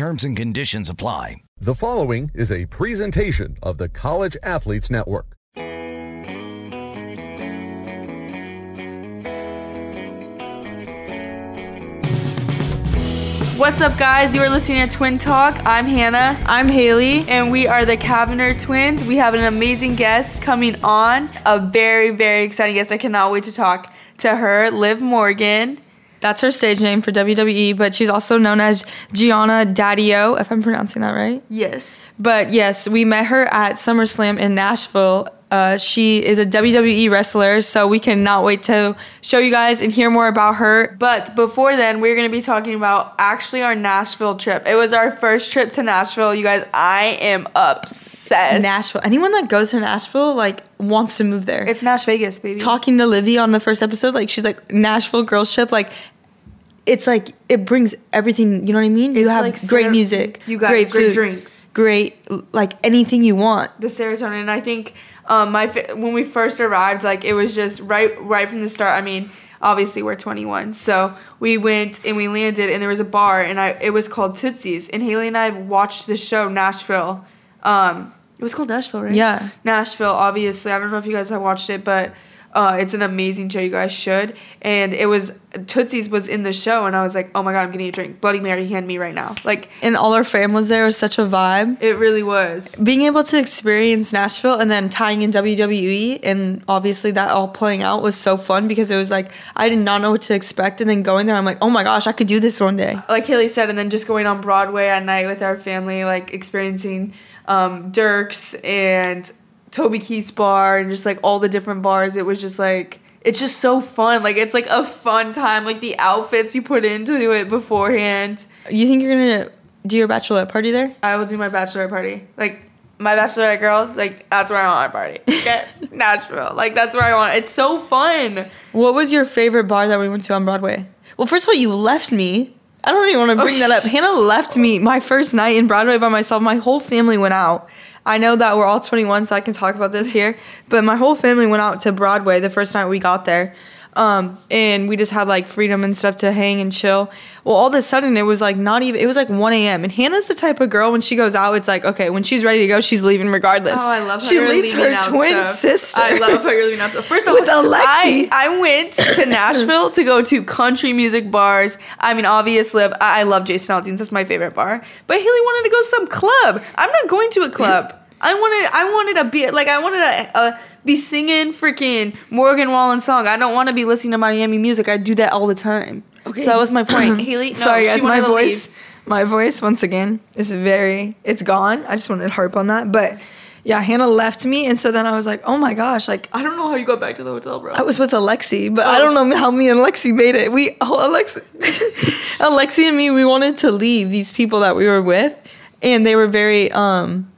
Terms and conditions apply. The following is a presentation of the College Athletes Network. What's up, guys? You are listening to Twin Talk. I'm Hanna. I'm Haley, and we are the Cavinder twins. We have an amazing guest coming on, a very, very exciting guest. I cannot wait to talk to her, Liv Morgan. That's her stage name for WWE, but she's also known as Gionna Daddio, if I'm pronouncing that right. Yes. But yes, we met her at SummerSlam in Nashville. Uh, she is a WWE wrestler, so we cannot wait to show you guys and hear more about her. But before then, we're going to be talking about actually our Nashville trip. It was our first trip to Nashville. You guys, I am obsessed. Nashville. Anyone that goes to Nashville, like, wants to move there. It's Nash Vegas, baby. Talking to Livy on the first episode, like, she's like, Nashville girls trip, like, it's like it brings everything. You know what I mean? You have like great ser- music, you got great, great food, drinks. great like anything you want. the serotonin. And I think um, my when we first arrived, like it was just right right from the start. I mean, obviously we're 21, so we went and we landed, and there was a bar, and I it was called Tootsie's, and Haley and I watched the show Nashville. Um, it was called Nashville, right? Yeah. Nashville. Obviously, I don't know if you guys have watched it, but. Uh, it's an amazing show. You guys should. And it was Tootsie's was in the show, and I was like, "Oh my god, I'm getting a drink. Bloody Mary, hand me right now." Like And all our fam was there. It was such a vibe. it really was. Being able to experience Nashville and then tying in WWE and obviously that all playing out was so fun because it was like I did not know what to expect and then going there I'm like, oh my gosh, I could do this one day. like Haley said, and then just going on Broadway at night with our family, like experiencing um, Dierks and Toby Keith's bar and just like all the different bars. It was just like it's just so fun. Like it's like a fun time. Like the outfits you put into it beforehand. You think you're gonna do your bachelorette party there? I will do my bachelorette party. Like my bachelorette girls, like that's where I want my party. Okay, Nashville. Like that's where I want. It's so fun. What was your favorite bar that we went to on Broadway? Well, first of all, you left me. I don't even want to bring that up. Oh, sh- Hanna left me my first night in Broadway by myself. My whole family went out. I know that we're all 21, so I can talk about this here. But my whole family went out to Broadway the first night we got there. Um, and we just had like freedom and stuff to hang and chill. Well, all of a sudden it was like not even, it was like 1 a.m. And Hanna's the type of girl when she goes out, it's like, okay, when she's ready to go, she's leaving regardless. Oh, I love how She leaves her twin stuff. sister. I love how you're leaving out stuff. First of all, With Alexi. I, I went to Nashville to go to country music bars. I mean, obviously, I, I love Jason Aldean's. That's my favorite bar. But Haley wanted to go to some club. I'm not going to a club. I wanted, I wanted to be like, I wanted to uh, be singing freaking Morgan Wallen song. I don't want to be listening to Miami music. I do that all the time. Okay, so that was my point. Haley, no, Sorry, guys, my voice, leave. my voice once again is very, it's gone. I just wanted to harp on that, but yeah, Hanna left me, and so then I was like, oh my gosh, like I don't know how you got back to the hotel, bro. I was with Alexi, but I don't know how me and Alexi made it. We, oh, Alexi, Alexi and me, we wanted to leave these people that we were with, and they were very, um,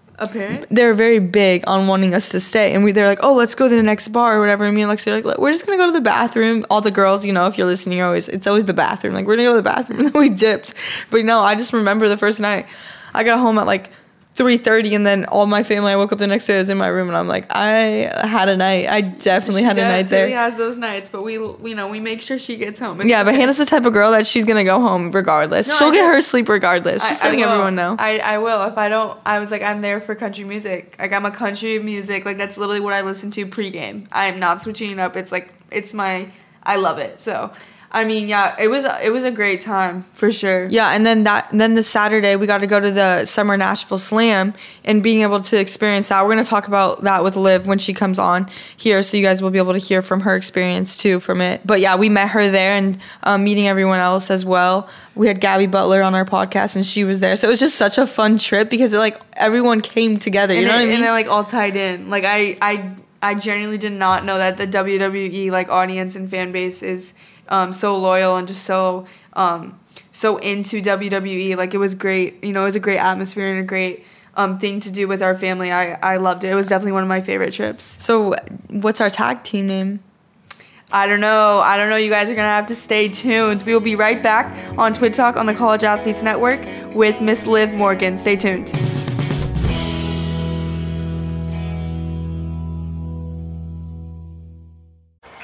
They're very big on wanting us to stay. And we, they're like, oh, let's go to the next bar or whatever. And me and Lexi are like, we're just gonna go to the bathroom. All the girls, you know, if you're listening, you're always, it's always the bathroom. Like, we're gonna go to the bathroom. And then we dipped. But no, I just remember the first night, I got home at like 3.30 and then all my family i woke up the next day I was in my room and i'm like i had a night i definitely She had a night there Haley has those nights, but we, you know, we make sure she gets home. It's yeah but hanna's the type of girl that she's gonna go home regardless No, she'll I get her sleep regardless I- just letting everyone know I, I will. If I don't, I was like, I'm there for country music. Like, I'm a country music. Like, that's literally what I listen to pregame. I'm not switching it up. It's like, it's my, I love it. So, I mean, yeah, it was, it was a great time for sure. Yeah, and then that then the Saturday we got to go to the Summer Nashville Slam and being able to experience that. We're gonna talk about that with Liv when she comes on here, so you guys will be able to hear from her experience too from it. But yeah, we met her there and um, meeting everyone else as well. We had Gabby Butler on our podcast and she was there, so it was just such a fun trip because it like everyone came together. You and know it, what I mean? And it like all tied in. Like I I I genuinely did not know that the WWE like audience and fan base is um, so loyal and just so um, so into WWE. Like it was great. You know, it was a great atmosphere and a great um, thing to do with our family. I I loved it. It was definitely one of my favorite trips. so what's our tag team name? I don't know. I don't know. You guys are gonna have to stay tuned. We will be right back on Twin Talk on the College Athletes Network with Miss Liv Morgan. Stay tuned.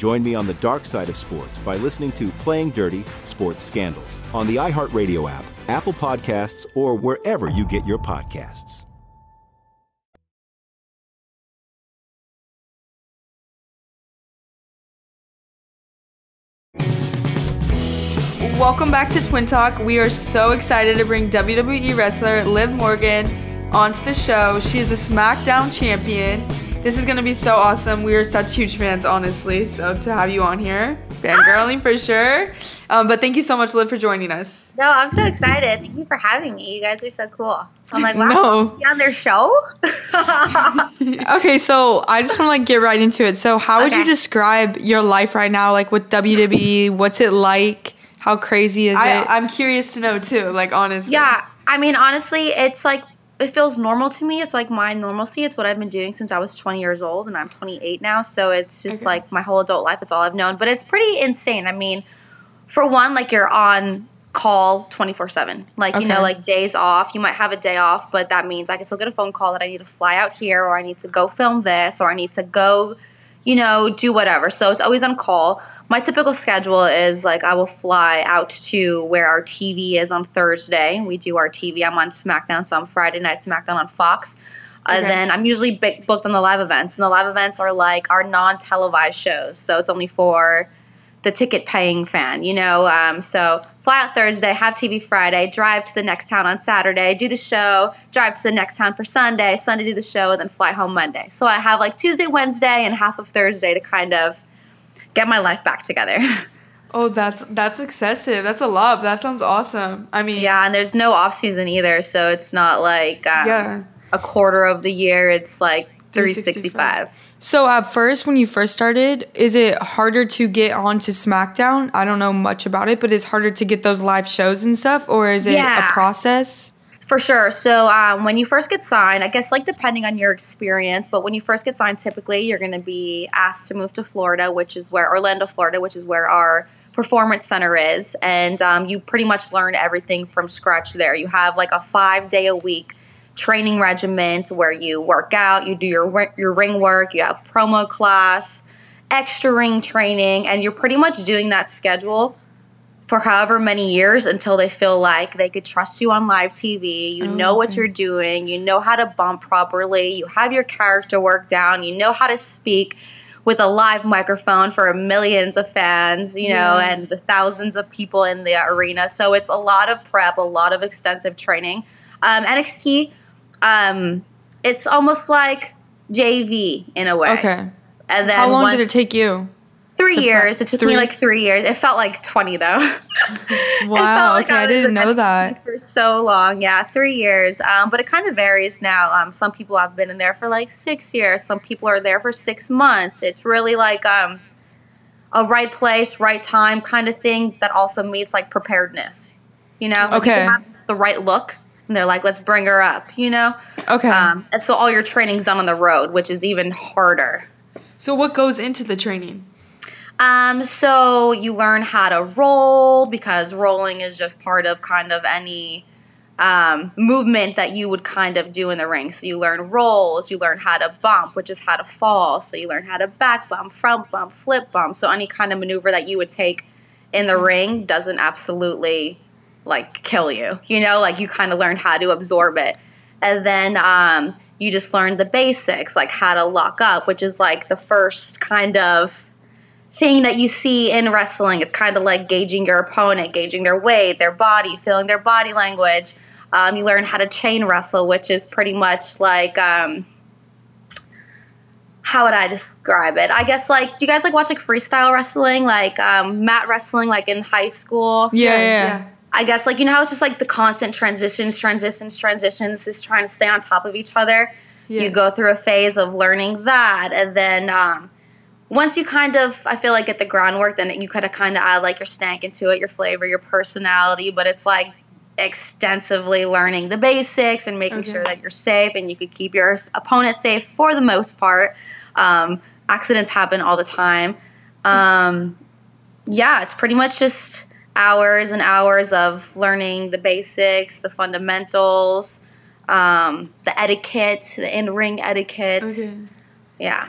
Join me on the dark side of sports by listening to Playing Dirty Sports Scandals on the iHeartRadio app, Apple Podcasts, or wherever you get your podcasts. Welcome back to Twin Talk. We are so excited to bring WWE wrestler Liv Morgan onto the show. She is a SmackDown champion. This is gonna be so awesome. We are such huge fans, honestly. So to have you on here, fangirling for sure. Um, but thank you so much, Liv, for joining us. No, I'm so excited. Thank you for having me. You guys are so cool. I'm like, wow, No. be on their show? Okay, so I just want to like get right into it. So, how would you describe your life right now, like with WWE? What's it like? How crazy is I, it? I'm curious to know too. Like honestly. yeah, I mean, honestly, it's like, it feels normal to me. It's like my normalcy. It's what I've been doing since I was 20 years old, and I'm 28 now. So it's just Okay. like my whole adult life. It's all I've known. But it's pretty insane. I mean, for one, like you're on call 24 7 like you know like days off you might have a day off but that means i can still get a phone call that i need to fly out here or i need to go film this or i need to go you know do whatever. So it's always on call. My typical schedule is like i will fly out to where our tv is on thursday. We do our tv i'm on smackdown so i'm friday night smackdown on fox. And then i'm usually booked on the live events. And the live events are like our non-televised shows. So it's only for the ticket paying fan, you know. Um, so fly out Thursday, have TV Friday, drive to the next town on Saturday, do the show, drive to the next town for Sunday, Sunday do the show, and then fly home Monday. So I have like Tuesday, Wednesday, and half of Thursday to kind of get my life back together. Oh, that's that's excessive. That's a lot. That sounds awesome. I mean, yeah, and there's no off season either, so it's not like um, Yeah. a quarter of the year. It's like 365. 365. so, at first, when you first started, is it harder to get onto SmackDown? I don't know much about it, but it's harder to get those live shows and stuff, or is it Yeah. a process? For sure. So um, when you first get signed, I guess like depending on your experience, but when you first get signed, typically you're going to be asked to move to Florida, which is where Orlando, Florida, which is where our performance center is, and um, you pretty much learn everything from scratch there. You have like a five day a week training regimen where you work out, you do your your ring work, you have promo class, extra ring training, and you're pretty much doing that schedule for however many years until they feel like they could trust you on live TV. You Oh, know what okay. you're doing, you know how to bump properly, you have your character work down, you know how to speak with a live microphone for millions of fans, you know, Yeah. and the thousands of people in the arena. So it's a lot of prep, a lot of extensive training. Um, NXT, um, it's almost like JV in a way. Okay. And then How long did it take you? Three years. It took Three? me like three years. It felt like twenty though. Wow. okay, I was didn't know that. for so long. Yeah, three years. Um, but it kind of varies now. Um, some people have been in there for like six years. Some people are there for six months. It's really like um, a right place, right time kind of thing. That also meets like preparedness. You know, Like, you Okay. the right look, and they're like, "Let's bring her up." You know. Okay. Um, and so all your training's done on the road, which is even harder. So what goes into the training? Um, so you learn how to roll because rolling is just part of kind of any um, movement that you would kind of do in the ring. So you learn rolls, you learn how to bump, which is how to fall. So you learn how to back bump, front bump, flip bump. So any kind of maneuver that you would take in the ring doesn't absolutely like kill you. You know, like you kind of learn how to absorb it. And then um, you just learn the basics, like how to lock up, which is like the first kind of thing that you see in wrestling. It's kind of like gauging your opponent, gauging their weight, their body, feeling their body language. Um, you learn how to chain wrestle, which is pretty much like um, how would I describe it? I guess like do you guys like watch like freestyle wrestling, like um, mat wrestling, like in high school? Yeah, yeah, yeah. I guess like you know how it's just like the constant transitions, transitions, transitions, just trying to stay on top of each other. Yeah. You go through a phase of learning that, and then um, once you kind of, I feel like get the groundwork, then you kind of kind of add like your stank into it, your flavor, your personality. But it's like extensively learning the basics and making Okay. sure that you're safe and you could keep your opponent safe for the most part. Um, accidents happen all the time. Um, yeah, it's pretty much just hours and hours of learning the basics, the fundamentals, um, the etiquette, the in ring etiquette. Okay. Yeah.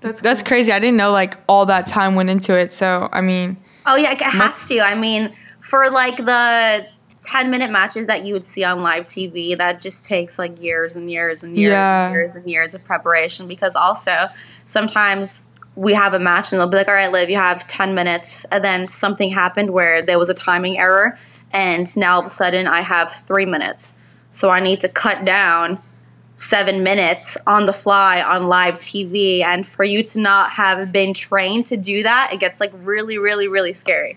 That's That's crazy. I didn't know like all that time went into it. So I mean, Oh yeah, it has to. I mean, for like the ten minute matches that you would see on live TV, that just takes like years and years and years Yeah. and years and years of preparation. Because also sometimes we have a match and they'll be like, "All right, Liv, you have ten minutes," and then something happened where there was a timing error, and now all of a sudden I have three minutes, so I need to cut down seven minutes on the fly on live TV. And for you to not have been trained to do that, it gets like really, really, really scary.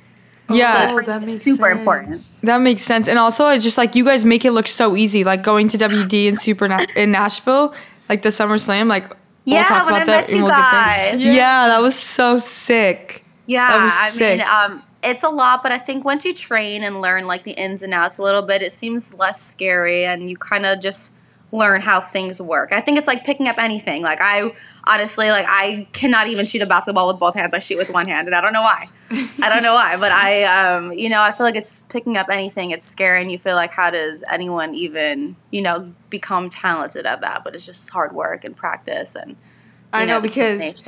yeah, Oh, that makes super sense. important. that makes sense. And also, I just like you guys make it look so easy. Like going to WD in Super Na- in Nashville, like the Summer Slam, Like we'll Yeah, talk when about I that met you we'll get there. guys. Yeah. that was so sick. Yeah, That was I sick. mean, um, it's a lot, but I think once you train and learn like the ins and outs a little bit, it seems less scary, and you kind of just learn how things work. I think it's like picking up anything. Like I honestly, like I cannot even shoot a basketball with both hands. I shoot with one hand, and I don't know why. I don't know why, but I, um, you know, I feel like it's picking up anything. It's scary, and you feel like how does anyone even, you know, become talented at that? But it's just hard work and practice and. I you know because.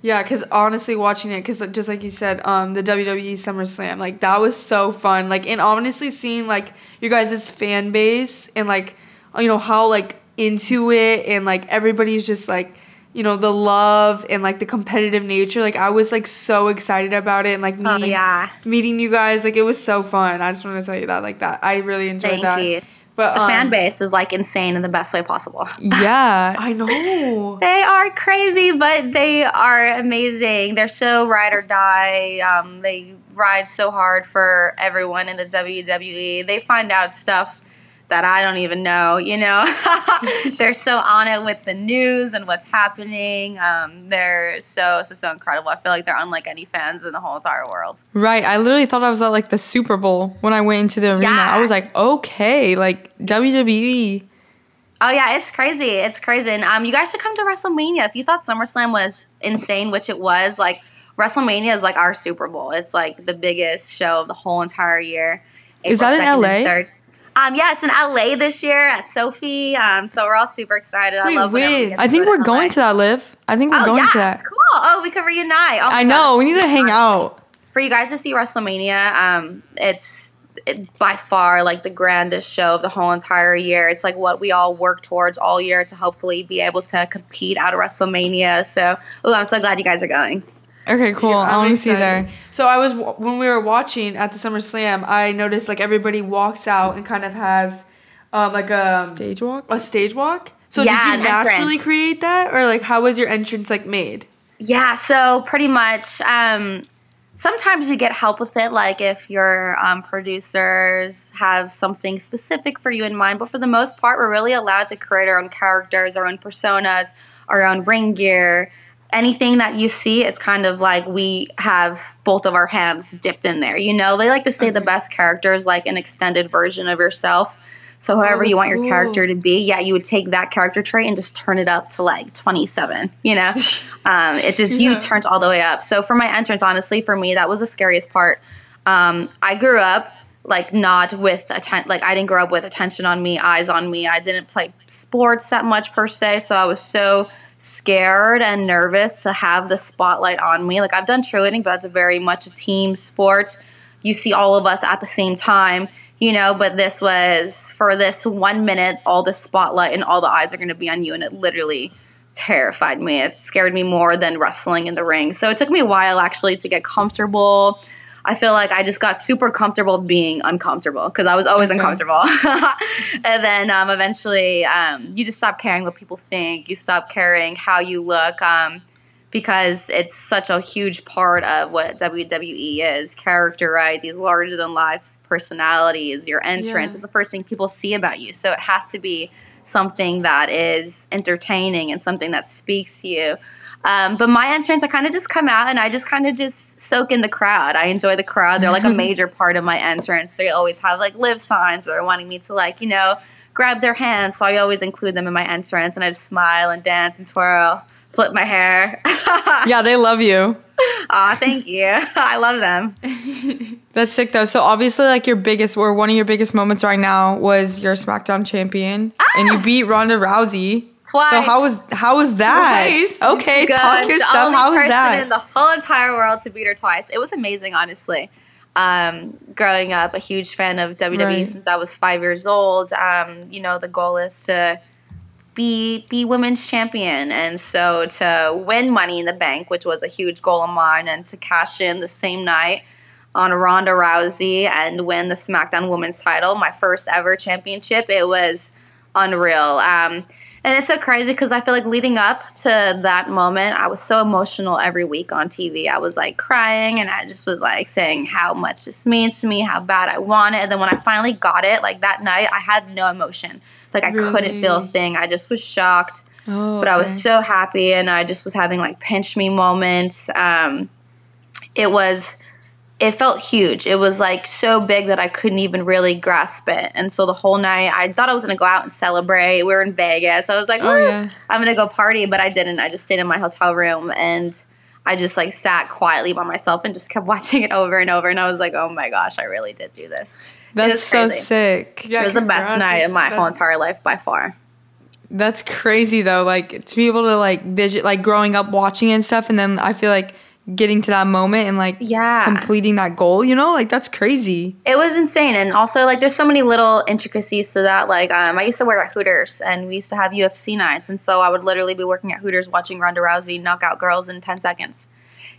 Yeah, because honestly, watching it, because just like you said, um, the WWE SummerSlam, like that was so fun. Like, and honestly, seeing like you guys' fan base and like, you know how like into it and like everybody's just like, you know, the love and like the competitive nature. Like, I was like so excited about it and like Oh meeting, yeah. meeting you guys. Like, it was so fun. I just want to tell you that, like that. I really enjoyed Thank that. you. But The um, fan base is like insane in the best way possible. Yeah. I know. They are crazy, but they are amazing. They're so ride or die. Um, they ride so hard for everyone in the WWE. They find out stuff that I don't even know. You know, they're so on it with the news and what's happening. Um, they're so so so incredible. I feel like they're unlike any fans in the whole entire world. Right. I literally thought I was at like the Super Bowl when I went into the arena. Yeah. I was like, okay, like. WWE. Oh yeah, it's crazy. It's crazy. And um, you guys should come to WrestleMania. If you thought SummerSlam was insane, which it was, like WrestleMania is like our Super Bowl. It's like the biggest show of the whole entire year. Is that in 2nd and LA? 3rd. Um, yeah, it's in LA this year at SoFi. Um, so we're all super excited. I love whenever we wait. I think we're LA. going to that live. I think we're Oh going yes, to that. cool. Oh, we could reunite. Oh I God, know. We need to hang out. for you guys to see WrestleMania, um, it's it, by far like the grandest show of the whole entire year. It's like what we all work towards all year to hopefully be able to compete out of WrestleMania. So, oh, I'm so glad you guys are going. Okay, cool. I I'm want to see there. So I was when we were watching at the Summer Slam, I noticed like everybody walks out and kind of has um, like a Stage walk? a stage walk. So Yeah, did you naturally entrance. create that, or like how was your entrance like made? Yeah, so pretty much. Um, sometimes you get help with it, like if your um, producers have something specific for you in mind. But for the most part, we're really allowed to create our own characters, our own personas, our own ring gear. Anything that you see, it's kind of like we have both of our hands dipped in there. You know, they like to say the best characters like an extended version of yourself. So however you that's want your cool. character to be, yeah, you would take that character trait and just turn it up to like 27, you know? um, it's just you Yeah. turned all the way up. So for my entrance, honestly, for me, that was the scariest part. Um, I grew up like not with attention, like I didn't grow up with attention on me, eyes on me. I didn't play sports that much per se. So I was so scared and nervous to have the spotlight on me. Like I've done cheerleading, but it's a very much a team sport. You see all of us at the same time, you know, but this was for this one minute, all the spotlight and all the eyes are going to be on you. And it literally terrified me. It scared me more than wrestling in the ring. So it took me a while actually to get comfortable. I feel like I just got super comfortable being uncomfortable because I was always uncomfortable. and then um, eventually, um, you just stop caring what people think. You stop caring how you look um, because it's such a huge part of what WWE is character, right? These larger than life personalities, your entrance Yeah. is the first thing people see about you. So it has to be something that is entertaining and something that speaks to you. Um, but my entrance, I kind of just come out and I just kind of just soak in the crowd. I enjoy the crowd. They're like a major part of my entrance. They always have like live signs or wanting me to like, you know, grab their hands. So I always include them in my entrance and I just smile and dance and twirl, flip my hair. Yeah, they love you. Aw, thank you. I love them. That's sick though. So obviously, like your biggest or one of your biggest moments right now was your SmackDown champion, and you beat Ronda Rousey. Twice. So how was how was that? Twice? Okay, Good. talk your the stuff. only How was person that? in the whole entire world to beat her twice. It was amazing, honestly. Um, growing up, a huge fan of WWE Right. since I was five years old. Um, you know, the goal is to be be women's champion, and so to win Money in the Bank, which was a huge goal of mine, and to cash in the same night on Ronda Rousey and win the SmackDown Women's title, my first ever championship. It was unreal. Um, and it's so crazy because I feel like leading up to that moment, I was so emotional every week on TV. I was like crying and I just was like saying how much this means to me, how bad I want it. And then when I finally got it, like that night, I had no emotion. Like I couldn't feel a thing. I just was shocked. Oh, But I was okay. so happy and I just was having like pinch me moments. Um, it was it felt huge. It was like so big that I couldn't even really grasp it. And so the whole night, I thought I was gonna go out and celebrate. We were in Vegas. I was like, Oh, yeah. I'm gonna go party, but I didn't. I just stayed in my hotel room and I just like sat quietly by myself and just kept watching it over and over. And I was like, oh my gosh, I really did do this. That's so sick. Yeah, it was the best night of my That's- whole entire life by far. That's crazy though. Like to be able to like visit, like growing up watching it and stuff, and then I feel like getting to that moment and like Yeah. completing that goal. You know, like that's crazy. It was insane, and also like there's so many little intricacies to that. Like um, I used to work at Hooters, and we used to have UFC nights, and so I would literally be working at Hooters watching Ronda Rousey knock out girls in ten seconds.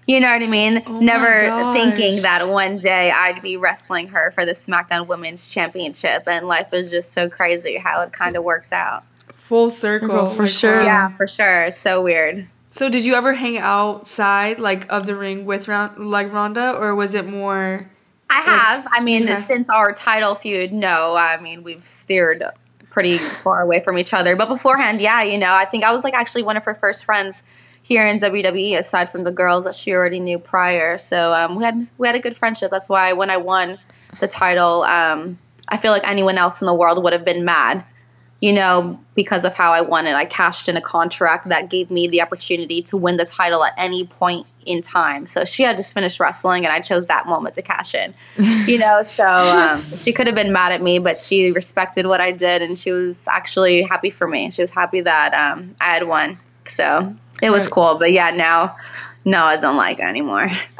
You know what I mean? my Never thinking that one day I'd be wrestling her for the SmackDown Women's Championship, and life is just so crazy how it kind of works out. Full circle For like, sure. Yeah, for sure. It's so weird. So did you ever hang outside like of the ring with Ron- like Ronda, or was it more I have. I mean, since our title feud, no. I mean, we've steered pretty far away from each other. But beforehand, yeah, you know, I think I was like actually one of her first friends here in WWE, aside from the girls that she already knew prior. So um, we had we had a good friendship. That's why when I won the title, um, I feel like anyone else in the world would have been mad. You know, because of how I won it, I cashed in a contract that gave me the opportunity to win the title at any point in time. So she had just finished wrestling, and I chose that moment to cash in. you know, so um, she could have been mad at me, but she respected what I did, and she was actually happy for me. She was happy that um, I had won. So it was cool. But yeah, now, no, I don't like anymore.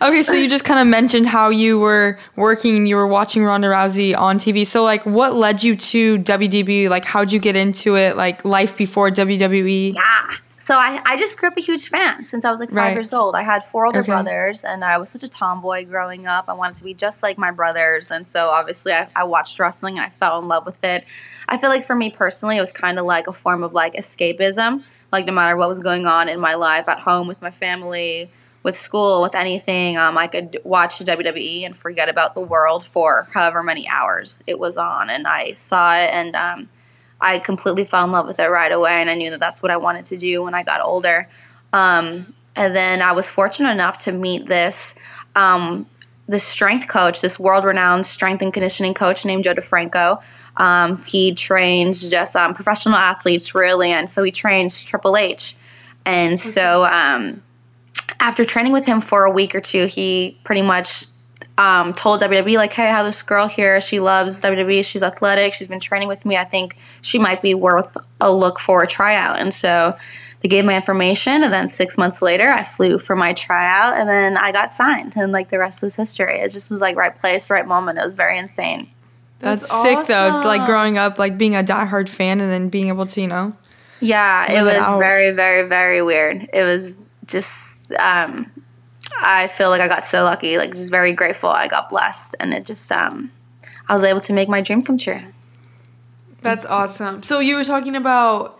Okay, so you just kind of mentioned how you were working you were watching Ronda Rousey on TV. So, like, what led you to WWE? Like, how'd you get into it? Like, life before? WWE? Yeah. So I, I just grew up a huge fan since I was like five Right. years old. I had four older Okay. brothers, and I was such a tomboy growing up. I wanted to be just like my brothers, and so obviously I, I watched wrestling and I fell in love with it. I feel like for me personally, it was kind of like a form of like escapism. Like no matter what was going on in my life, at home with my family, with school, with anything, um, I could watch WWE and forget about the world for however many hours it was on, and I saw it and. Um, I completely fell in love with it right away, and I knew that that's what I wanted to do when I got older. Um, and then I was fortunate enough to meet this um, this strength coach, this world renowned strength and conditioning coach named Joe DeFranco. Um, he trains just um, professional athletes, really, and so he trains Triple H. And so um, after training with him for a week or two, he pretty much um, told WWE like, "Hey, I have this girl here. She loves WWE. She's athletic. She's been training with me. I think she might be worth a look for a tryout." And so they gave my information, and then six months later, I flew for my tryout, and then I got signed, and like the rest was history. It just was like right place, right moment. It was very insane. That's, That's sick, though. Like, growing up, like, being a diehard fan and then being able to, you know. Yeah, it Live it was very, very, very weird. It was just, um, I feel like I got so lucky, like just very grateful. I got blessed, and it just, um, I was able to make my dream come true. That's awesome. So you were talking about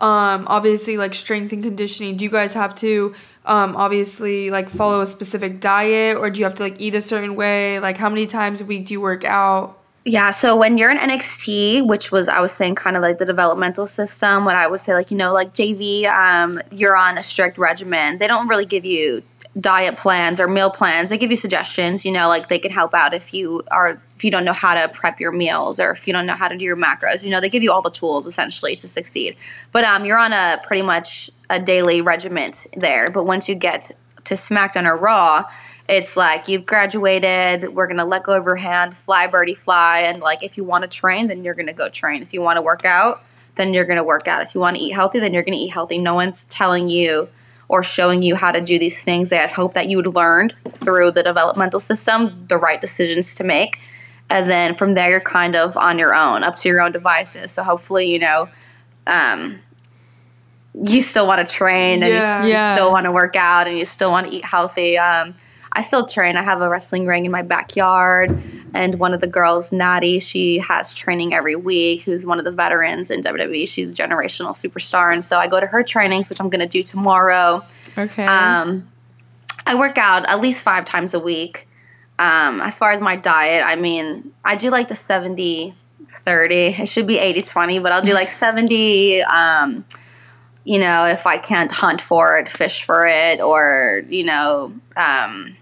um obviously like strength and conditioning. Do you guys have to um obviously like follow a specific diet or do you have to like eat a certain way? Like how many times a week do you work out? Yeah, so when you're in NXT, which was I was saying kind of like the developmental system, what I would say like you know like JV, um, you're on a strict regimen. They don't really give you diet plans or meal plans. They give you suggestions. You know, like they can help out if you are if you don't know how to prep your meals or if you don't know how to do your macros. You know, they give you all the tools essentially to succeed. But um, you're on a pretty much a daily regiment there. But once you get to SmackDown or Raw, it's like you've graduated we're gonna let go of your hand fly birdie fly and like if you want to train then you're gonna go train if you want to work out then you're gonna work out if you want to eat healthy then you're gonna eat healthy no one's telling you or showing you how to do these things they had hoped that you would learn through the developmental system the right decisions to make and then from there you're kind of on your own up to your own devices so hopefully you know um, you still want to train and you, Yeah. you Yeah. still want to work out and you still want to eat healthy. Um, I still train. I have a wrestling ring in my backyard, and one of the girls, Natty, she has training every week. Who's one of the veterans in WWE? She's a generational superstar, and so I go to her trainings, which I'm going to do tomorrow. Okay. Um, I work out at least five times a week. Um, as far as my diet, I mean, I do like the 70 30. It should be 80 20, but I'll do like 70. Um, you know, if I can't hunt for it, fish for it, or, you know, um,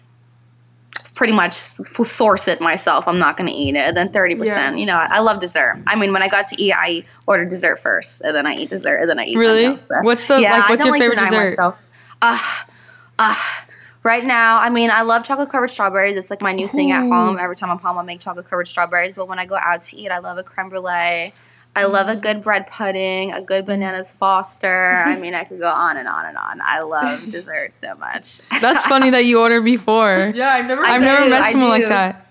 pretty much source it myself. I'm not going to eat it. Then 30%. Yeah. You know, I love dessert. I mean, when I got to eat, I order dessert first, and then I eat dessert, and then I eat Really? else. So- What's the- like, what's your favorite dessert? myself. Uh, uh, right now, I mean, I love chocolate covered strawberries. It's like my new thing at home. Every time I'm home, I make chocolate covered strawberries. But when I go out to eat, I love a creme brulee. I love a good bread pudding, a good bananas foster. I mean, I could go on and on and on. I love dessert so much. That's funny that you ordered before. Yeah, I've never I I've never met I someone like that.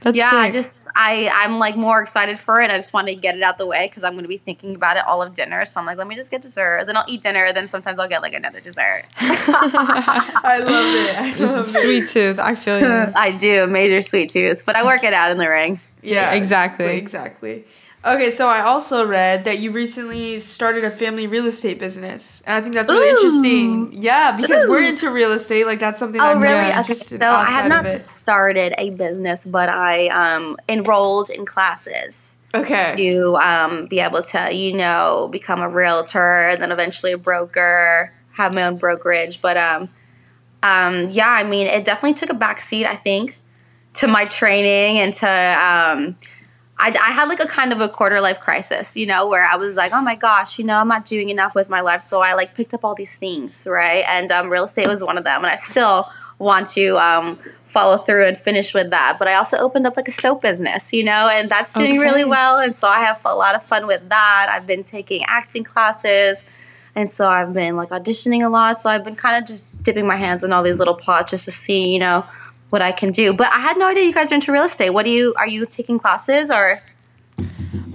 That's yeah, sick. I just I I'm like more excited for it. I just want to get it out the way because I'm going to be thinking about it all of dinner. So I'm like, let me just get dessert. Then I'll eat dinner. Then sometimes I'll get like another dessert. I love it. I Just love it. sweet tooth. I feel you. I do major sweet tooth, but I work it out in the ring. Yeah, Exactly. Exactly. Okay, so I also read that you recently started a family real estate business, and I think that's really interesting. Yeah, because we're into real estate. Like that's something Oh, I'm really? really Okay. interested. So I have not started a business, but I um, enrolled in classes Okay. to um, be able to, you know, become a realtor and then eventually a broker, have my own brokerage. But um, um, yeah, I mean, it definitely took a backseat, I think, to my training and to. Um, I, I had like a kind of a quarter life crisis, you know, where I was like, oh my gosh, you know, I'm not doing enough with my life. So I like picked up all these things, right? And um, real estate was one of them. And I still want to um, follow through and finish with that. But I also opened up like a soap business, you know, and that's doing really well. And so I have a lot of fun with that. I've been taking acting classes. And so I've been like auditioning a lot. So I've been kind of just dipping my hands in all these little pots just to see, you know, what I can do. But I had no idea you guys are into real estate. What do you, are you taking classes or?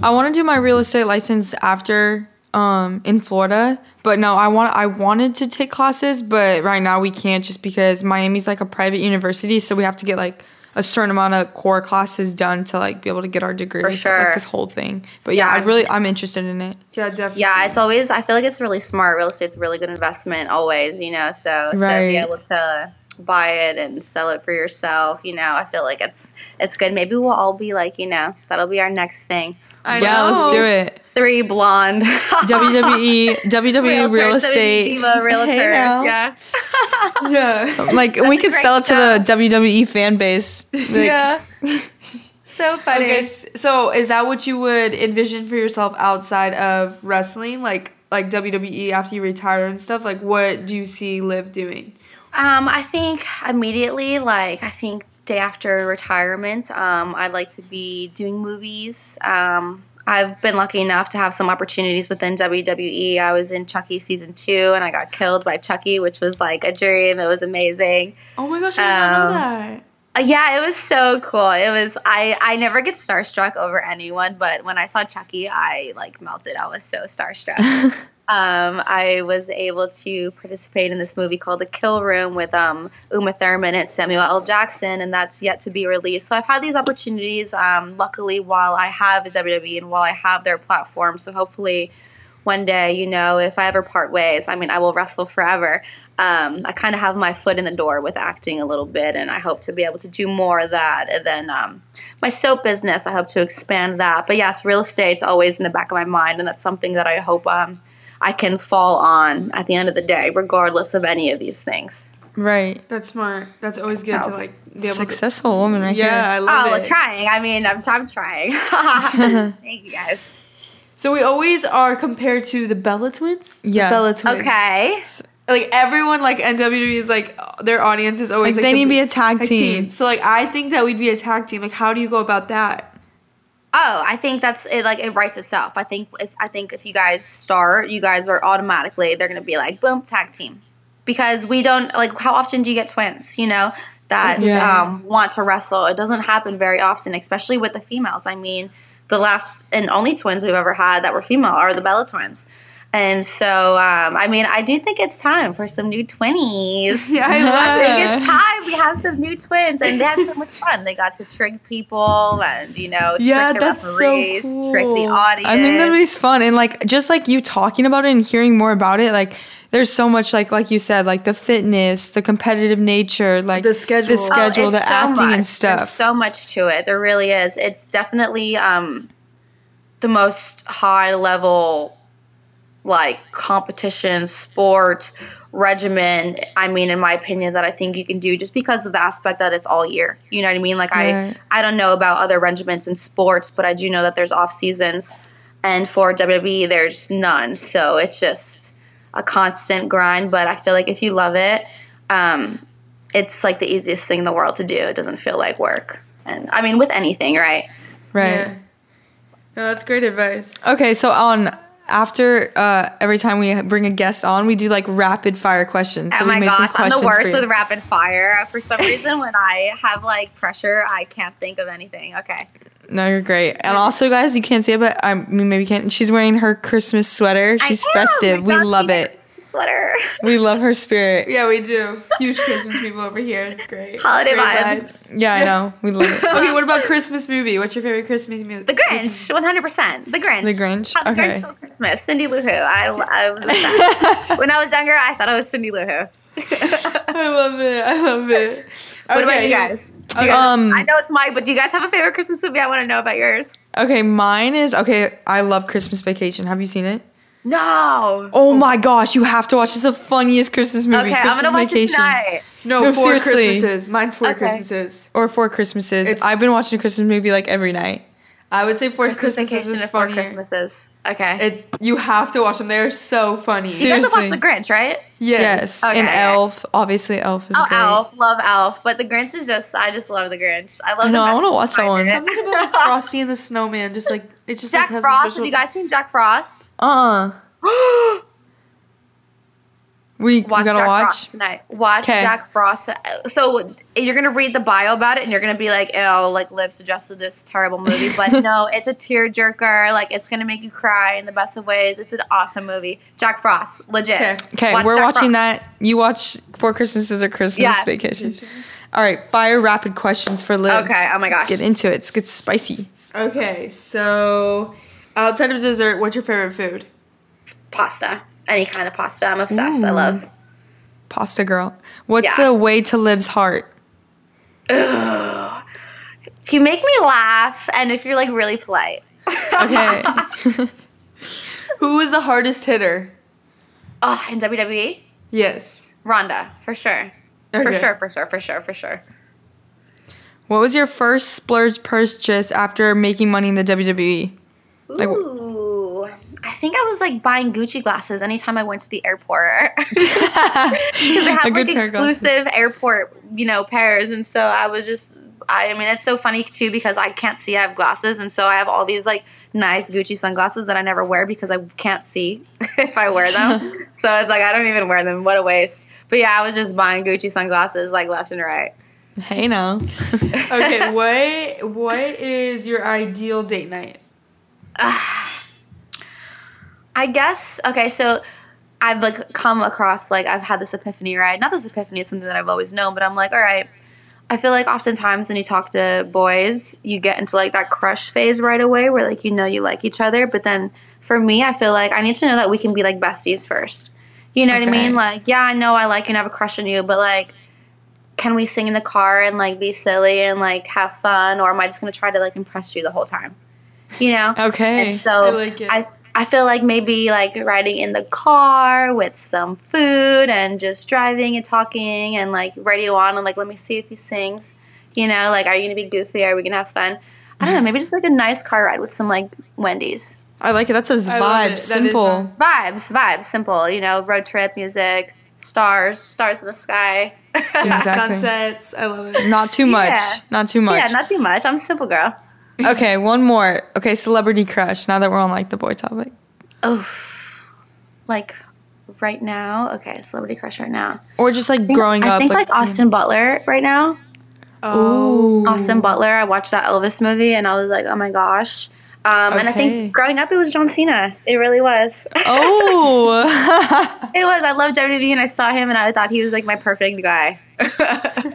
I want to do my real estate license after um in Florida, but no, I want I wanted to take classes, but right now we can't just because Miami's like a private university, so we have to get like a certain amount of core classes done to like be able to get our degree. For So it's like sure. this whole thing. But yeah, Yeah. I really I'm interested in it. Yeah, definitely. Yeah, it's always. I feel like it's really smart. Real estate's a really good investment, always. You know, so to Right. be able to buy it and sell it for yourself, you know, I feel like it's it's good. Maybe we'll all be like, you know, that'll be our next thing. I yeah, let's do it. Three blonde WWE WWE real estate. Realtors. Hey yeah. Yeah. Like we could great sell it to the WWE fan base. Like, yeah. So funny. Okay, so is that what you would envision for yourself outside of wrestling, like like WWE after you retire and stuff? Like, what do you see Liv doing? Um, I think immediately, like I think day after retirement, um, I'd like to be doing movies. Um, I've been lucky enough to have some opportunities within WWE. I was in Chucky season two, and I got killed by Chucky, which was like a dream. It was amazing. Oh my gosh, I didn't know Um, that. Yeah, it was so cool. It was I I never get starstruck over anyone, but when I saw Chucky, I like melted. I was so starstruck. um, I was able to participate in this movie called The Kill Room with um, Uma Thurman and Samuel L. Jackson, and that's yet to be released. So I've had these opportunities. Um, luckily, while I have a WWE and while I have their platform, so hopefully one day, you know, if I ever part ways, I mean, I will wrestle forever. Um, I kind of have my foot in the door with acting a little bit, and I hope to be able to do more of that. And then um, my soap business, I hope to expand that. But yes, real estate's always in the back of my mind, and that's something that I hope um, I can fall on at the end of the day, regardless of any of these things. Right. That's smart. That's always good to Oh. like be able Successful woman right to. Yeah, I here. love Oh, it. trying. I mean, I'm, I'm trying. Thank you guys. So we always are compared to the Bella Twins. Yeah. The Bella Twins. Okay. Like everyone, like NWE is like their audience is always Like, like, they the- need to be a tag team. So like I think that we'd be a tag team. Like how do you go about that? Oh, I think that's it. Like it writes itself. I think if I think if you guys start, you guys are automatically they're gonna be like boom tag team, because we don't like how often do you get twins? You know that Yeah. um, want to wrestle. It doesn't happen very often, especially with the females. I mean, the last and only twins we've ever had that were female are the Bella twins. And so, um, I mean, I do think it's time for some new twinnies. Yeah, I I love think it. it's time we have some new twins, and they had so much fun. They got to trick people, and you know, trick Yeah, the that's so referees, trick the audience. I mean, that was fun, and like just like you talking about it and hearing more about it, like there's so much like like you said, like the fitness, the competitive nature, like The schedule. the schedule, Oh, the so acting much. and stuff. There's so much to it. There really is. It's definitely um, the most high level, like competition sport regimen. I mean, in my opinion, that I think you can do just because of the aspect that it's all year. You know what I mean? Like Right. I, I don't know about other regiments in sports, but I do know that there's off seasons, and for WWE, there's none. So it's just a constant grind. But I feel like if you love it, um, it's like the easiest thing in the world to do. It doesn't feel like work. And I mean, with anything, right? right. Yeah. No, that's great advice. Okay, so on after uh, every time we bring a guest on, we do like rapid fire questions. So oh my gosh, I'm the worst with rapid fire. For some reason, when I have like pressure, I can't think of anything. Okay. No, you're great. And also, guys, you can't see it, but I mean, maybe you can't. She's wearing her Christmas sweater. She's festive. We love it. Sweater. We love her spirit. Yeah, we do. Huge Christmas people over here. It's great. Holiday Great vibes. Yeah, I know. We love it. Okay, what about Christmas movie? What's your favorite Christmas movie? The Grinch, one hundred percent. The Grinch. The Grinch? How the Okay. Grinch Stole Christmas. Cindy Lou Who. I, I was obsessed. when I was younger, I thought I was Cindy Lou Who. I love it. I love it. What about you guys? Do you guys- Um, I know it's Mike, but do you guys have a favorite Christmas movie? I want to know about yours. Okay, mine is okay. I love Christmas Vacation. Have you seen it? No. Oh my gosh, you have to watch. This. It's the funniest Christmas movie. Okay, I'm Christmas gonna watch it Vacation. tonight. No, No, four seriously. Christmases. Mine's four Okay. Christmases. Or Four Christmases. It's- I've been watching a Christmas movie like every night. I would say four Christmas Christmases Vacation is and Four. Christmases. Okay. It, you have to watch them. They're so funny. you guys have watched. The Grinch, right? Yes. Okay. And Elf. Obviously, Elf is Oh, great. Elf, love Elf, but The Grinch is just, I just love The Grinch. I love. I know, the I wanna watch that one. it. Something about Frosty and the Snowman. Just like it just Jack like, has Frost. special- Have you guys seen Jack Frost? Uh. uh We, we Watch gotta Jack watch. Frost tonight. Watch 'Kay. Jack Frost. So you're gonna read the bio about it, and you're gonna be like, "Oh, like Liv suggested this terrible movie," but no, it's a tearjerker. Like it's gonna make you cry in the best of ways. It's an awesome movie. Jack Frost, legit. Okay. Okay, Watch we're Jack watching Frost. that. You watch Four Christmases or Christmas Yes. Vacation. All right, fire rapid questions for Liv. Okay, oh my Let's gosh. get into it. Let's get spicy. Okay, so outside of dessert, what's your favorite food? Pasta, any kind of pasta. I'm obsessed. I mm. love. Pasta girl. What's Yeah. the way to Liv's heart? If you make me laugh, and if you're like really polite. Okay. Who is the hardest hitter? Oh, in WWE, Yes. Ronda for sure. For sure, for sure, for sure, for sure. what was your first splurge purchase after making money in the WWE? Like, Ooh, I think I was like buying Gucci glasses anytime I went to the airport because they have like good pair of glasses. exclusive airport, you know, pairs, and so I was just. I, I mean, it's so funny too because I can't see. I have glasses, and so I have all these like nice Gucci sunglasses that I never wear because I can't see if I wear them. so it's like I don't even wear them. What a waste. But yeah, I was just buying Gucci sunglasses like left and right. hey now. Okay, what what is your ideal date night? Ah, I guess okay, so I've like come across like I've had this epiphany, right? Not this epiphany, it's something that I've always known, but I'm like, all right. I feel like oftentimes when you talk to boys, you get into like that crush phase right away where like you know you like each other, but then for me, I feel like I need to know that we can be like besties first. You know what I mean? Like, yeah, I know I like you and I have a crush on you, but like can we sing in the car and like be silly and like have fun or am I just going to try to like impress you the whole time? You know? Okay. And so I like it. I, I feel like maybe like riding in the car with some food and just driving and talking and like radio on and like let me see if he sings. You know, like are you gonna be goofy? Are we gonna have fun? I don't know. Maybe just like a nice car ride with some like Wendy's I like it. That's a I love it. vibe. That is Simple. fun. vibes. Vibes, simple. You know, road trip music, stars, stars in the sky. Exactly. Sunsets. I love it. Not too much. Yeah. Not too much. Yeah, not too much. I'm a simple girl. okay, one more. Okay, celebrity crush. Now that we're on like the boy topic. Oh, like right now, okay, celebrity crush right now. Or just like think- growing I up. I think like Austin Butler right now. Ooh. Austin Butler. I watched that Elvis movie and I was like, oh my gosh. Um, And I think growing up, it was John Cena. It really was. Oh. it was. I loved WWE and I saw him and I thought he was like my perfect guy.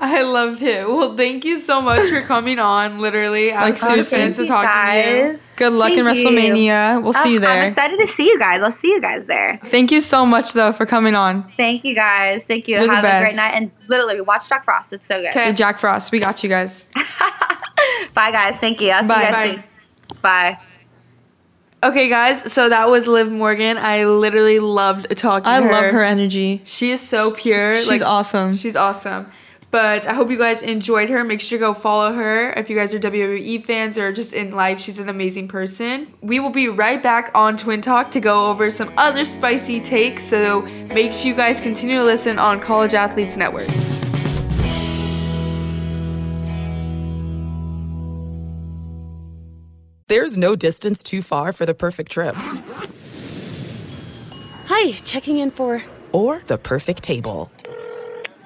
I love him. Well, thank you so much for coming on. Literally, I Like, was so seriously. excited to talk to you. Good luck in Thank you. WrestleMania. We'll see Oh, you I'm there. excited to see you guys. I'll see you guys there. Thank you so much though for coming on. Thank you guys. Thank you. You're the Have a great night. And literally, watch Jack Frost. It's so good. Okay, Jack Frost. We got you guys. Bye, guys. Thank you. I'll see Bye. you guys Bye. soon. Bye. Okay, guys. So that was Liv Morgan. I literally loved talking. I to her. love her energy. She is so pure. She's awesome. She's awesome. But I hope you guys enjoyed her. Make sure to go follow her if you guys are WWE fans or just in life. She's an amazing person. We will be right back on Twin Talk to go over some other spicy takes. So make sure you guys continue to listen on College Athletes Network. There's no distance too far for the perfect trip. Hi, checking in for. Or the perfect table.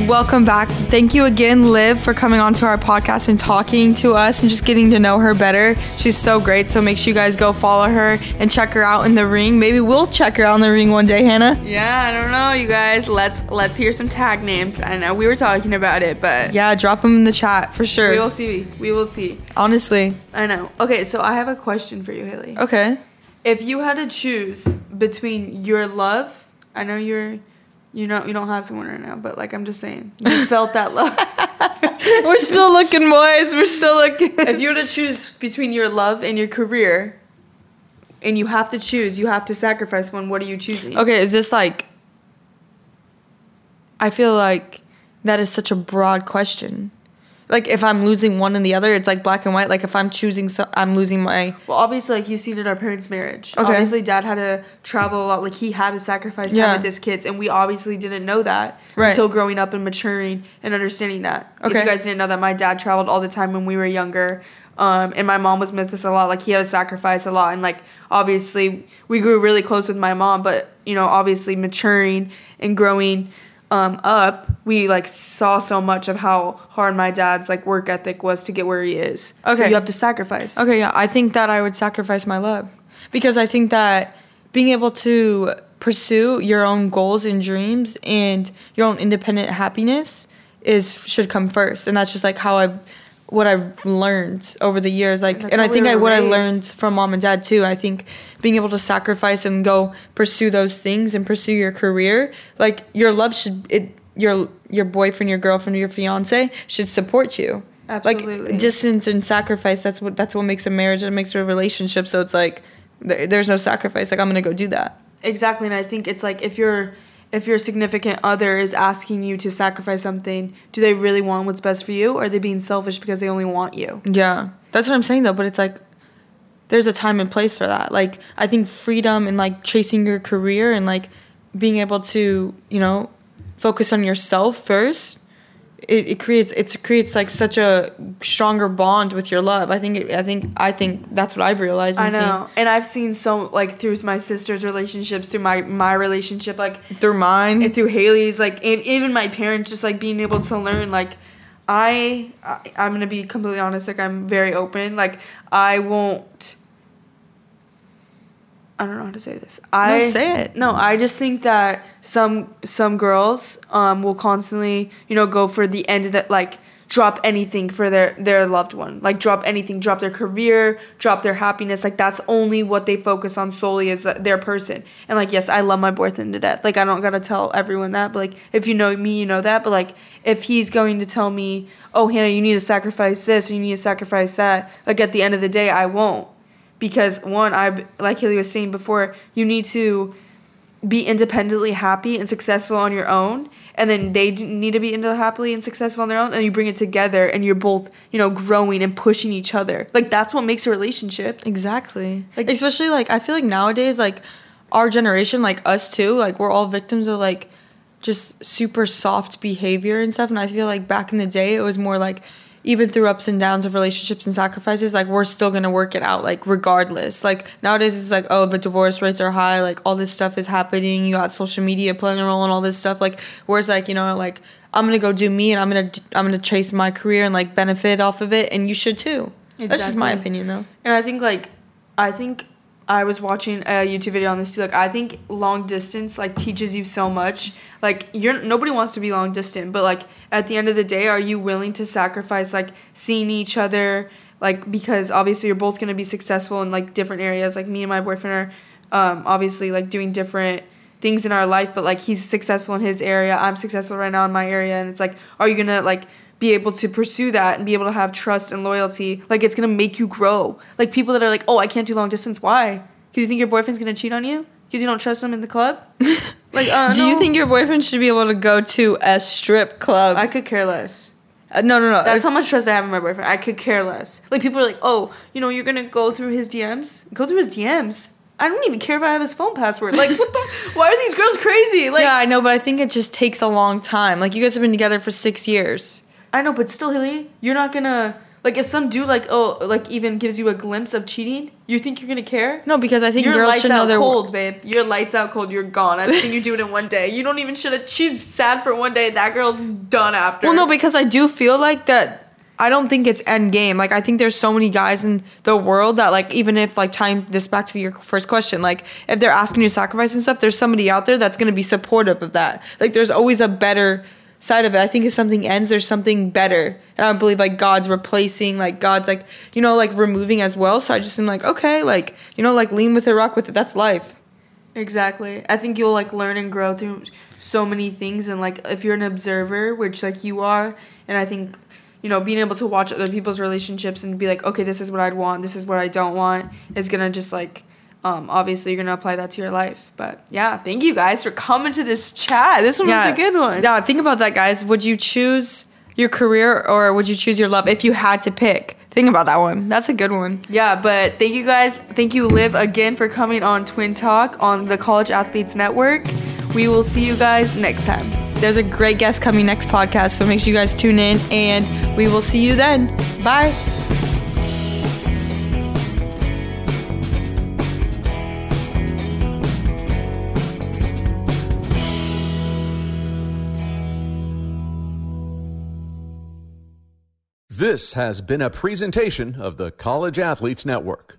Welcome back. Thank you again, Liv, for coming onto our podcast and talking to us and just getting to know her better. She's so great. So make sure you guys go follow her and check her out in the ring. Maybe we'll check her out in the ring one day, Hanna. Yeah, I don't know, you guys. Let's let's hear some tag names. I know we were talking about it, but Yeah, drop them in the chat for sure. we will see. We will see. Honestly. I know. Okay, so I have a question for you, Haley. Okay. If you had to choose between your love, I know you're you know you don't have someone right now, but like I'm just saying, you felt that love. We're still looking, boys. We're still looking. if you were to choose between your love and your career, and you have to choose, you have to sacrifice one. What are you choosing? Okay, is this like. I feel like that is such a broad question. Like, if I'm losing one and the other, it's like black and white. Like, if I'm choosing, so I'm losing my. Well, obviously, like you've seen in our parents' marriage. Okay. Obviously, dad had to travel a lot. Like he had to sacrifice time Yeah. with his kids, and we obviously didn't know that Right. until growing up and maturing and understanding that. If Okay. you guys didn't know that, my dad traveled all the time when we were younger, um, and my mom was with us a lot. Like he had to sacrifice a lot, and like obviously we grew really close with my mom. But you know, obviously maturing and growing um, up, we like saw so much of how hard my dad's like work ethic was to get where he is. So Okay. you have to sacrifice. Okay, yeah, I think that I would sacrifice my love because I think that being able to pursue your own goals and dreams and your own independent happiness is should come first, and that's just like how I've what I've learned over the years. Like, That's and I we think I were what I learned from mom and dad too. I think being able to sacrifice and go pursue those things and pursue your career, like your love should it your your boyfriend, your girlfriend, your fiance should support you. Absolutely. Like distance and sacrifice. That's what that's what makes a marriage and makes a relationship. So it's like there, there's no sacrifice. Like I'm gonna go do that. Exactly, and I think it's like if your if your significant other is asking you to sacrifice something, do they really want what's best for you, or are they being selfish because they only want you? Yeah, that's what I'm saying though. But it's like there's a time and place for that. Like I think freedom and like chasing your career and like being able to you know focus on yourself first. It, it creates it creates like such a stronger bond with your love. I think it, I think I think that's what I've realized. I And seen. know, and I've seen so like through my sister's relationships, through my my relationship, like through mine, and through Haley's, like and even my parents, just like being able to learn, like. I, I I'm gonna be completely honest. Like I'm very open. Like I won't. I don't know how to say this. I don't say it. No, I just think that some some girls um will constantly you know go for the end of that like drop anything for their their loved one. Like drop anything drop their career drop their happiness. Like that's only what they focus on solely as their person. And like yes i love my boyfriend to death. Like i don't gotta tell everyone that but like if you know me you know that. But like if he's going to tell me oh hanna you need to sacrifice this you need to sacrifice that like at the end of the day i won't because one i like haley was saying before you need to be independently happy and successful on your own and then they need to be into happily and successful on their own and you bring it together and you're both you know growing and pushing each other like that's what makes a relationship Exactly. Like especially like I feel like nowadays like our generation like us too like we're all victims of like just super soft behavior and stuff and I feel like back in the day it was more like even through ups and downs of relationships and sacrifices, like we're still gonna work it out, like regardless. Like nowadays, it's like, oh, the divorce rates are high, like all this stuff is happening. You got social media playing a role and all this stuff. Like, whereas like you know, like I'm gonna go do me and I'm gonna I'm gonna chase my career and like benefit off of it, and you should too. That's just my opinion, though. And I think like I think I was watching a YouTube video on this too. Like I think long distance like teaches you so much. Like you're nobody wants to be long distant, but like at the end of the day, are you willing to sacrifice like seeing each other? Like because obviously you're both gonna be successful in like different areas. Like me and my boyfriend are um, obviously like doing different things in our life, but like he's successful in his area. I'm successful right now in my area, and it's like, are you gonna like be able to pursue that and be able to have trust and loyalty? Like it's gonna make you grow. Like people that are like, oh, I can't do long distance. Why? Because you think your boyfriend's gonna cheat on you? Because you don't trust him in the club? like, uh, Do you think your boyfriend should be able to go to a strip club? I could care less. Uh, no, no, no. That's how much trust I have in my boyfriend. I could care less. Like people are like, oh, you know, you're gonna go through his DMs. Go through his DMs. I don't even care if I have his phone password. Like, what the? Why are these girls crazy? Like, yeah, I know, but I think it just takes a long time. Like you guys have been together for six years. I know, but still, Hilly, you're not gonna like if some dude like oh like even gives you a glimpse of cheating. You think you're gonna care? No, because I think You're girls lights should know out their cold, babe. You're lights out cold. You're gone. I've seen you do it in one day. You don't even should have. She's sad for one day. That girl's done after. Well, no, because I do feel like that. I don't think it's end game. Like I think there's so many guys in the world that like even if like tying this back to your first question, like if they're asking you to sacrifice and stuff, there's somebody out there that's gonna be supportive of that. Like there's always a better side of it. I think if something ends, there's something better. And I don't believe like God's replacing, like God's like, you know, like removing as well. So I just am like, okay, like, you know, like lean with it, rock with it. That's life. Exactly. I think you'll like learn and grow through so many things and like if you're an observer, which like you are, and I think you know, being able to watch other people's relationships and be like, okay, this is what I'd want, this is what I don't want, is gonna just like um, obviously you're gonna apply that to your life. But yeah, thank you guys for coming to this chat. This one was a good one. Yeah, think about that, guys. Would you choose your career or would you choose your love if you had to pick? Think about that one. That's a good one. Yeah, but thank you guys. Thank you, Liv, again for coming on Twin Talk on the College Athletes Network. We will see you guys next time. There's a great guest coming next podcast, so make sure you guys tune in and we will see you then. Bye. This has been a presentation of the College Athletes Network.